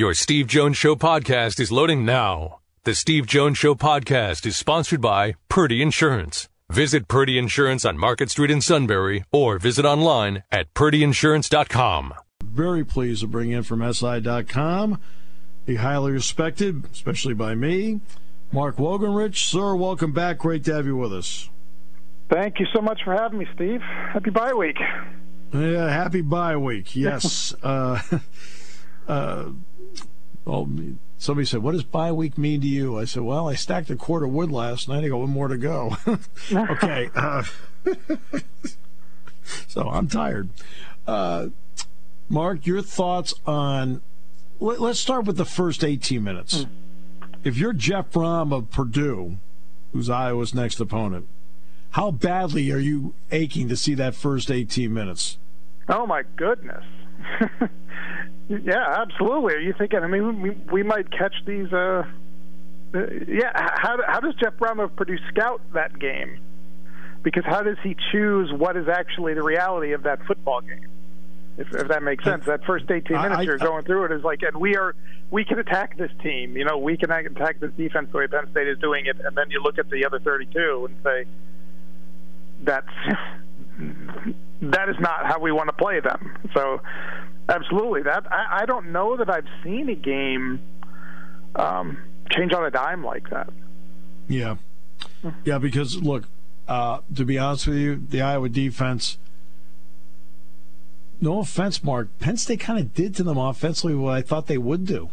Your Steve Jones Show podcast is loading now. The Steve Jones Show podcast is sponsored by Purdy Insurance. Visit Purdy Insurance on Market Street in Sunbury or visit online at purdyinsurance.com. Very pleased to bring in from SI.com, the highly respected, especially by me, Mark Wogenrich. Sir, welcome back. Great to have you with us. Thank you so much for having me, Steve. Happy bye week. Yeah, happy bye week. Yes. uh, uh, well, somebody said, "What does bye week mean to you?" I said, "Well, I stacked a quart of wood last night. I got one more to go." okay. Uh, so I'm tired. Uh, Mark, your thoughts on? Let, us start with the first 18 minutes. Mm. If you're Jeff Brohm of Purdue, who's Iowa's next opponent, how badly are you aching to see that first 18 minutes? Oh my goodness. yeah, absolutely. Are you thinking? I mean, we, we might catch these. Uh, uh, yeah. How how does Jeff Brohm of Purdue scout that game? Because how does he choose what is actually the reality of that football game? If, if that makes sense, that first 18 minutes I, I, you're going through it is like, and we are we can attack this team. You know, we can attack this defense the way Penn State is doing it, and then you look at the other 32 and say, that's that is not how we want to play them. So, absolutely, that I, I don't know that I've seen a game um, change on a dime like that. Yeah, yeah. Because look, uh, to be honest with you, the Iowa defense. No offense, Mark. Penn State kind of did to them offensively what I thought they would do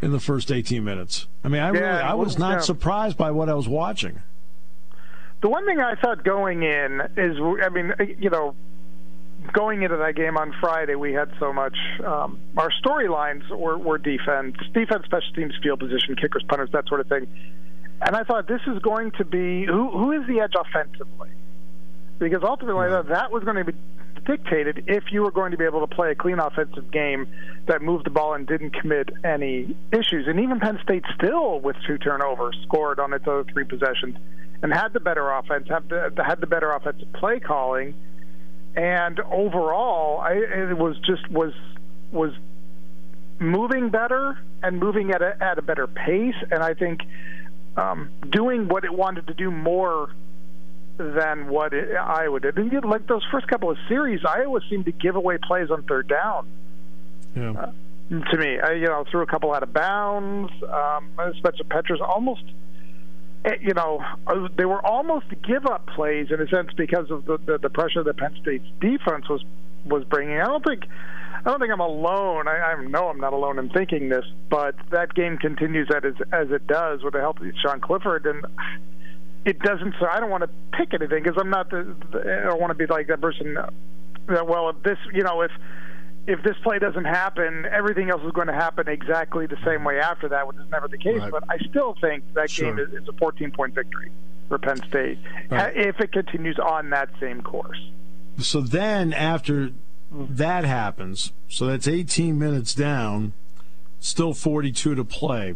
in the first 18 minutes. I mean, I yeah, really, I was not yeah. surprised by what I was watching. The one thing I thought going in is, I mean, you know, going into that game on Friday, we had so much. Um, our storylines were, were defense, defense, special teams, field position, kickers, punters, that sort of thing. And I thought this is going to be who who is the edge offensively, because ultimately right. that was going to be dictated if you were going to be able to play a clean offensive game that moved the ball and didn't commit any issues. And even Penn State still, with two turnovers, scored on its other three possessions and had the better offense, had the, had the better offensive play calling, and overall, I, it was just was was moving better and moving at a at a better pace, and I think um, doing what it wanted to do more than what it, Iowa did. And like those first couple of series, Iowa seemed to give away plays on third down. Yeah. Uh, to me, I, you know, threw a couple out of bounds. Um, Spencer Petras almost you know, uh, they were almost give up plays in a sense because of the, the, the pressure that Penn State's defense was was bringing. I don't think I don't think I'm alone. I, I know I'm not alone in thinking this, but that game continues as as it does with the help of Sean Clifford, and it doesn't. So I don't want to pick anything because I'm not. The, the, I don't want to be like that person. That well, if this, you know, if if this play doesn't happen, everything else is going to happen exactly the same way after that, which is never the case. Right. But I still think that sure. game is, is, a 14 point victory for Penn State right. if it continues on that same course. So then, after that happens, so that's 18 minutes down, still 42 to play.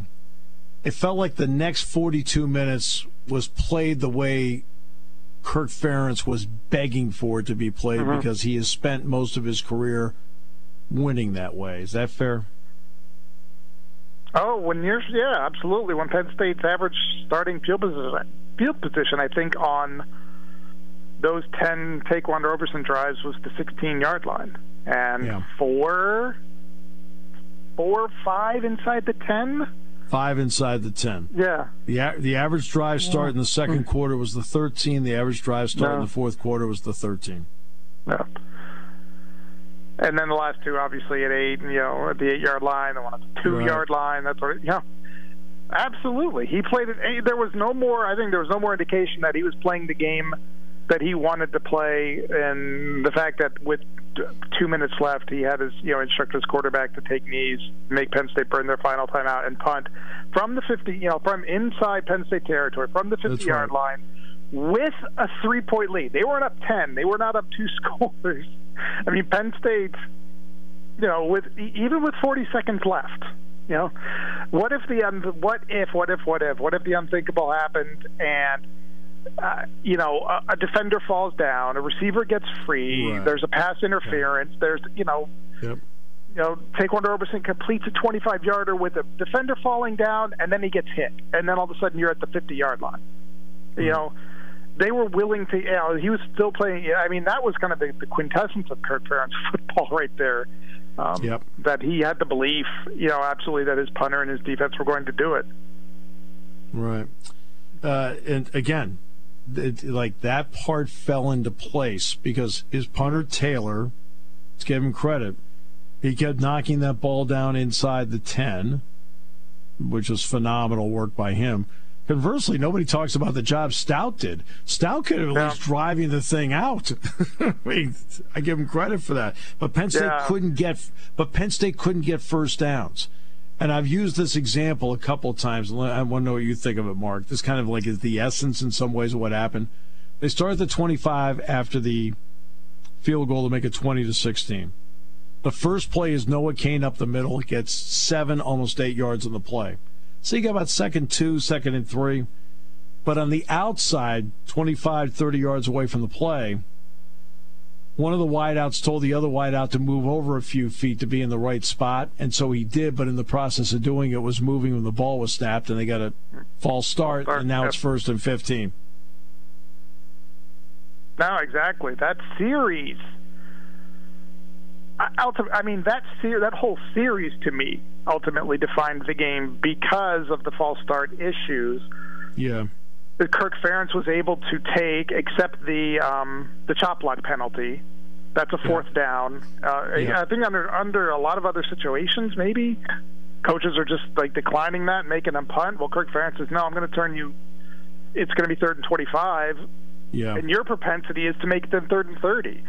It felt like the next 42 minutes was played the way Kirk Ferentz was begging for it to be played mm-hmm. because he has spent most of his career winning that way. Is that fair? Oh, when you're yeah, absolutely. When Penn State's average starting field position, field position, I think on those ten Ta'Quan Roberson drives was the 16 yard line, and yeah. four, four, five inside the 10. Five inside the 10. Yeah. The the average drive start in the second quarter was the 13. The average drive start no. in the fourth quarter was the 13. No and then the last two obviously at eight, you know, at the eight yard line, the one at the two right. yard line. That's what, yeah, absolutely. He played it. Eh, there was no more. I think there was no more indication that he was playing the game that he wanted to play, and the fact that with two minutes left, he had his, you know, instruct his quarterback to take knees, make Penn State burn their final timeout, and punt from the 50, you know, from inside Penn State territory, from the 50 yard right. line, with a three point lead. They weren't up 10. They were not up two scores. I mean, Penn State, you know, with even with 40 seconds left, you know, what if the un, what if what if what if what if the unthinkable happened and uh, you know a, a, defender falls down, a receiver gets free, right. there's a pass interference, there's you know. Yep. you know, Ta'Quan Roberson completes a 25 yarder with a defender falling down, and then he gets hit, and then all of a sudden you're at the 50 yard line. Mm-hmm. You know, they were willing to. You know, he was still playing. I mean, that was kind of the, the quintessence of Kirk Ferentz football right there. Um, yep. That he had the belief, you know, absolutely that his punter and his defense were going to do it. Right. Uh, and again, it, like that part fell into place because his punter Taylor, let's give him credit, he kept knocking that ball down inside the 10, which was phenomenal work by him. Conversely, nobody talks about the job Stout did. Stout could have at yeah. least driving the thing out. I mean, I give him credit for that. But Penn State yeah. couldn't get. But Penn State couldn't get first downs. And I've used this example a couple of times. I want to know what you think of it, Mark. This kind of like is the essence in some ways of what happened. They start at the 25 after the field goal to make it 20 to 16. The first play is Noah Cain up the middle. Gets seven, almost eight yards on the play. So you got about second two, second and three. But on the outside, 25, 30 yards away from the play, one of the wideouts told the other wideout to move over a few feet to be in the right spot, and so he did. But in the process of doing it, was moving when the ball was snapped, and they got a false start, and now it's first and 15. No, exactly. That series I mean that ser- that whole series to me ultimately defined the game because of the false start issues. Yeah. Kirk Ferentz was able to take, except the um, the chop block penalty. That's a fourth yeah. down. Uh, yeah. I think under under a lot of other situations, maybe coaches are just like declining that, making them punt. Well, Kirk Ferentz says, "No, I'm going to turn you. It's going to be third and 25." Yeah. And your propensity is to make them third and 30.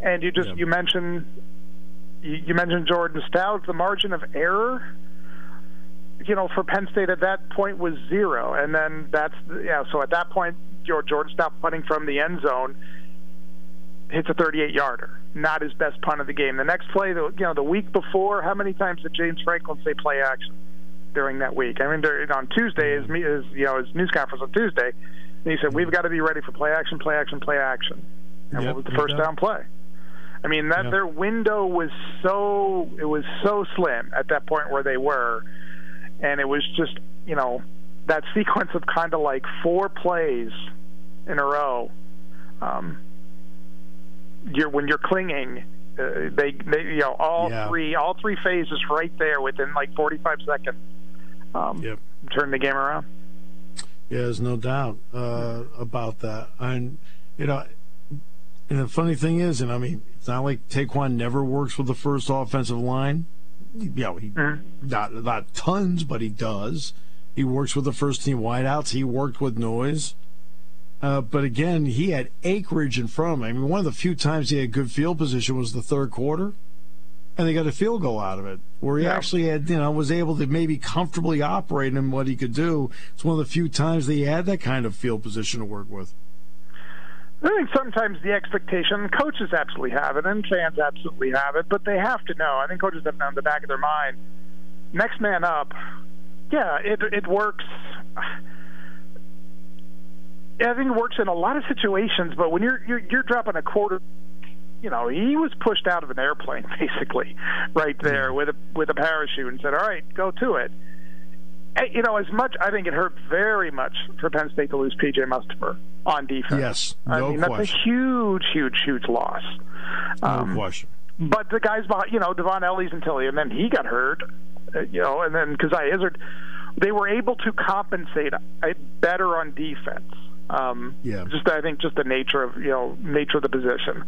And you just yeah. you mentioned you mentioned Jordan Stout. The margin of error, you know, for Penn State at that point was zero, and then that's yeah. So at that point, your Jordan Stout punting from the end zone hits a 38 yarder. Not his best punt of the game. The next play, the, you know, the week before, how many times did James Franklin say play action during that week? I mean, on Tuesday, his, his you know his news conference on Tuesday, and he said we've got to be ready for play action, play action, play action. And yep, what was the first down play? I mean that yeah. their window was so it was so slim at that point where they were, and it was just you know that sequence of kind of like four plays in a row. Um, you're when you're clinging, uh, they they you know all yeah. three all three phases right there within like 45 seconds. Um, yep. Turn the game around. Yeah, there's no doubt uh, about that. And you know, and the funny thing is, and I mean, it's not like Ta'Quan never works with the first offensive line. Know, he mm-hmm. not not tons, but he does. He works with the first team wideouts. He worked with noise. Uh, but again, he had acreage in front of him. I mean, one of the few times he had good field position was the third quarter, and they got a field goal out of it, where he yeah. actually had, you know, was able to maybe comfortably operate in what he could do. It's one of the few times that he had that kind of field position to work with. I think sometimes the expectation, coaches absolutely have it, and fans absolutely have it, but they have to know. I think coaches have on the back of their mind. Next man up, yeah, it it works. I think it works in a lot of situations, but when you're you're, you're dropping a quarter, you know, he was pushed out of an airplane basically, right mm-hmm. there with a with a parachute, and said, "All right, go to it." Eh, you know, as much I think it hurt very much for Penn State to lose PJ Mustipher on defense. Yes, no I mean question. that's a huge, huge, huge loss. No um, question. But the guys behind, you know, Dvon Ellies and Tilly, and then he got hurt, uh, you know, and then Coziah Izzard, they were able to compensate better on defense. Um, yeah. Just I think just the nature of you know nature of the position,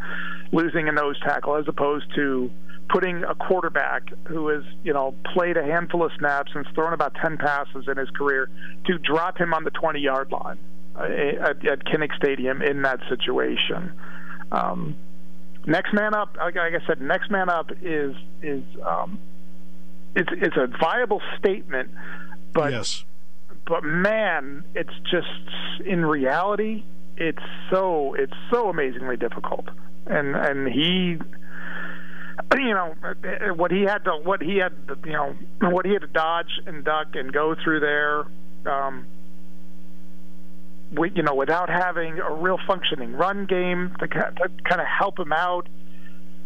losing a nose tackle as opposed to putting a quarterback who has you know played a handful of snaps and thrown about ten passes in his career to drop him on the twenty yard line at, at Kinnick Stadium in that situation. Um, next man up, like I said, next man up is is um, it's it's a viable statement, but yes but man, it's just in reality, it's so it's so amazingly difficult, and and he, you know, what he had to what he had to, you know what he had to dodge and duck and go through there. Um, we, you know, without having a real functioning run game to, to kind of help him out,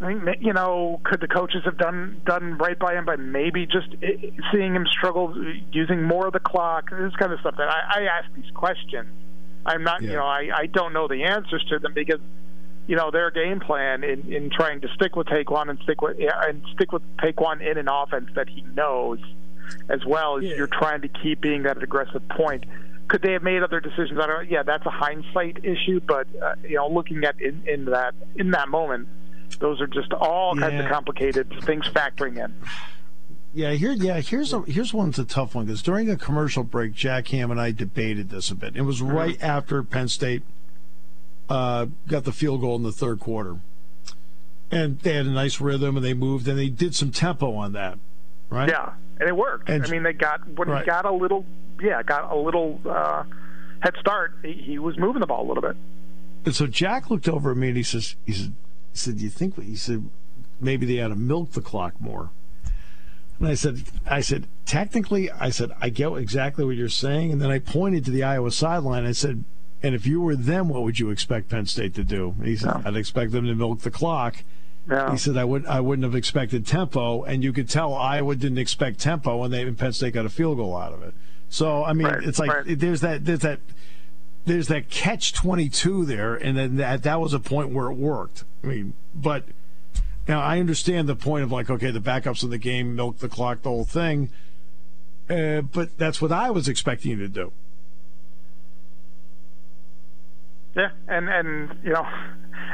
I think you know, could the coaches have done done right by him by maybe just eh, seeing him struggle using more of the clock? This kind of stuff that I, I ask these questions. I'm not, yeah. you know, I, I don't know the answers to them because you know their game plan in, in trying to stick with Ta'Quan and stick with and stick with Ta'Quan in an offense that he knows, as well as yeah. you're trying to keep being that aggressive point. Could they have made other decisions? I don't. Yeah, that's a hindsight issue, but uh, you know, looking at in, in that in that moment, those are just all yeah. kinds of complicated things factoring in. Yeah, here, yeah, here's a here's one's a tough one because during a commercial break, Jack Ham and I debated this a bit. It was mm-hmm. right after Penn State uh, got the field goal in the third quarter, and they had a nice rhythm and they moved and they did some tempo on that, right? Yeah, and it worked. And, I mean, they got when right. he got a little, yeah, got a little uh, head start. He, he was moving the ball a little bit. And so Jack looked over at me and he says, he said, he said, "Do you think?" He said, "Maybe they had to milk the clock more." And I said, I said, technically, I said, I get exactly what you're saying. And then I pointed to the Iowa sideline. I said, and if you were them, what would you expect Penn State to do? And he said, I'd expect them to milk the clock. He said, I would, I wouldn't have expected tempo, and you could tell Iowa didn't expect tempo, and they and Penn State got a field goal out of it. So I mean, right, it's like right. there's that, there's that, there's that catch twenty two there, and then that that was a point where it worked. I mean, but now I understand the point of like, okay, the backups in the game milk the clock, the whole thing. Uh, but that's what I was expecting you to do. Yeah, and and you know,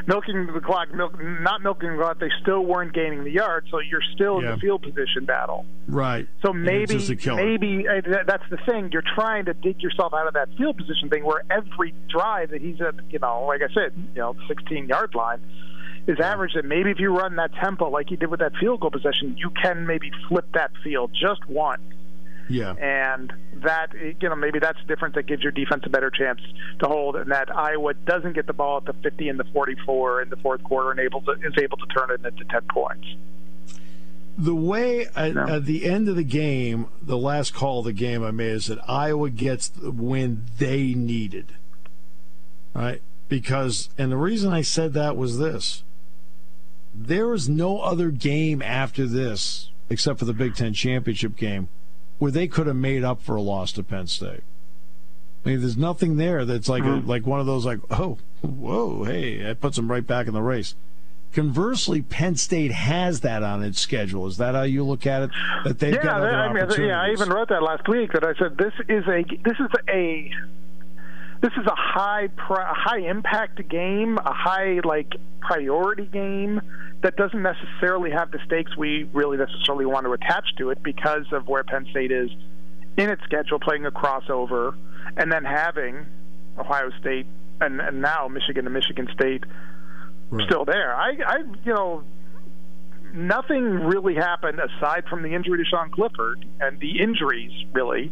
milking the clock, milk, not milking the clock, they still weren't gaining the yard, so you're still yeah. in the field position battle. Right. So maybe maybe uh, that's the thing. You're trying to dig yourself out of that field position thing, where every drive that he's at, you know, like I said, you know, 16 yard line is average that maybe if you run that tempo like you did with that field goal possession, you can maybe flip that field just once. Yeah. And that, you know, maybe that's different. That gives your defense a better chance to hold, and that Iowa doesn't get the ball at the 50 and the 44 in the fourth quarter and able to, is able to turn it into 10 points. The way uh, at, no. at, the end of the game, the last call of the game I made is that Iowa gets the win they needed. Right? Because, and the reason I said that was this there is no other game after this, except for the Big Ten championship game, where they could have made up for a loss to Penn State. I mean, there's nothing there that's like mm-hmm. a, like one of those like, oh, whoa, hey, that puts them right back in the race. Conversely, Penn State has that on its schedule. Is that how you look at it? That they've yeah, got other I mean, yeah. I even wrote that last week that I said this is a this is a this is a high a high impact game, a high like priority game that doesn't necessarily have the stakes we really necessarily want to attach to it because of where Penn State is in its schedule, playing a crossover, and then having Ohio State and, and now Michigan and Michigan State right. still there. I, I, you know, nothing really happened aside from the injury to Sean Clifford and the injuries, really.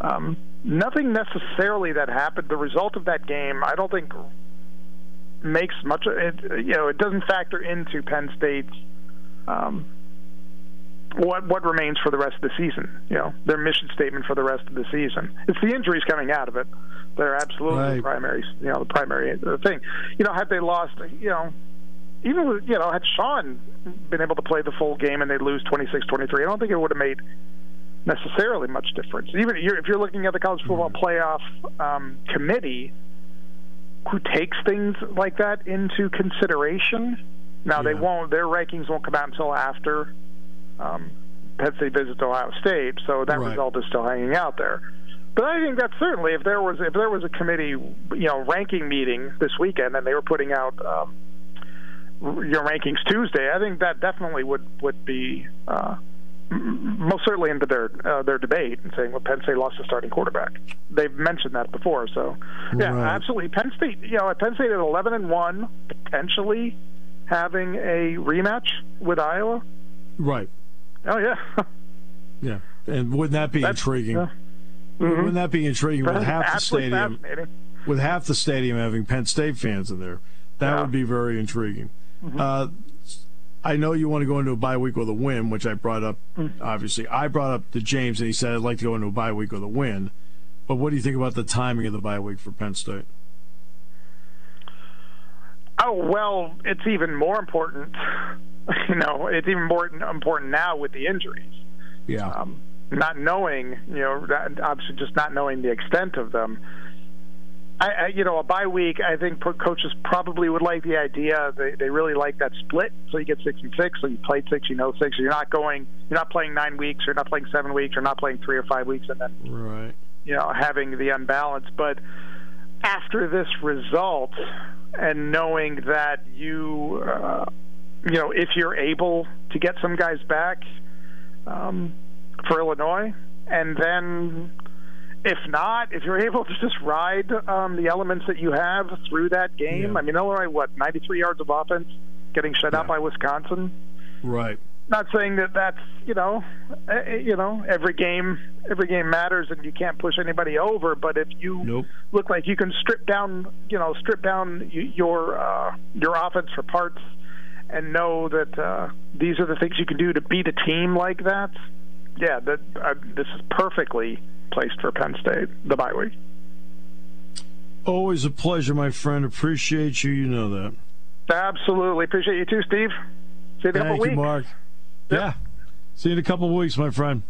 Um, nothing necessarily that happened. The result of that game, I don't think makes much. It, you know, it doesn't factor into Penn State's um, what what remains for the rest of the season. You know, their mission statement for the rest of the season. It's the injuries coming out of it that are absolutely right. the primary. You know, the primary thing. You know, had they lost, you know. Even with, you know, had Sean been able to play the full game and they lose 26-23, I don't think it would have made necessarily much difference. Even if you're looking at the college football mm-hmm. playoff um, committee, who takes things like that into consideration. Now yeah. they won't; their rankings won't come out until after um, Penn State visits Ohio State, so that right. result is still hanging out there. But I think that certainly, if there was if there was a committee, you know, ranking meeting this weekend, and they were putting out um, your rankings Tuesday, I think that definitely would would be uh, most certainly into their uh, their debate and saying, "Well, Penn State lost a starting quarterback." They've mentioned that before, so yeah, right. absolutely. Penn State, you know, Penn State at eleven and one, potentially having a rematch with Iowa. Right. Oh yeah. yeah, and wouldn't that be That's, intriguing? Uh, mm-hmm. Wouldn't that be intriguing with half the stadium? With half the stadium having Penn State fans in there, that yeah. would be very intriguing. Mm-hmm. Uh, I know you want to go into a bye week with a win, which I brought up. Mm. Obviously, I brought up to James, and he said I'd like to go into a bye week with a win. But what do you think about the timing of the bye week for Penn State? Oh well, it's even more important. You know, it's even more important now with the injuries. Yeah. Um, not knowing, you know, obviously just not knowing the extent of them. I, I, you know, a bye week. I think coaches probably would like the idea. They they really like that split. So you get six and six. So you played six, you know six. So you're not going. You're not playing nine weeks. You're not playing seven weeks. You're not playing three or five weeks, and then right. You know, having the unbalance. But after this result, and knowing that you, uh, you know, if you're able to get some guys back um, for Illinois, and then if not, if you're able to just ride um, the elements that you have through that game, yeah. I mean, Illinois, what, 93 yards of offense, getting shut yeah. out by Wisconsin. Right. Not saying that that's you know, uh, you know, every game every game matters and you can't push anybody over. But if you nope. look like you can strip down, you know, strip down your uh, your offense for parts, and know that uh, these are the things you can do to beat a team like that. Yeah, that uh, this is perfectly placed for Penn State, the bye week. Always a pleasure, my friend. Appreciate you. You know that. Absolutely. Appreciate you too, Steve. See you in a Thank couple you, weeks. Mark. Yep. Yeah. See you in a couple weeks, my friend.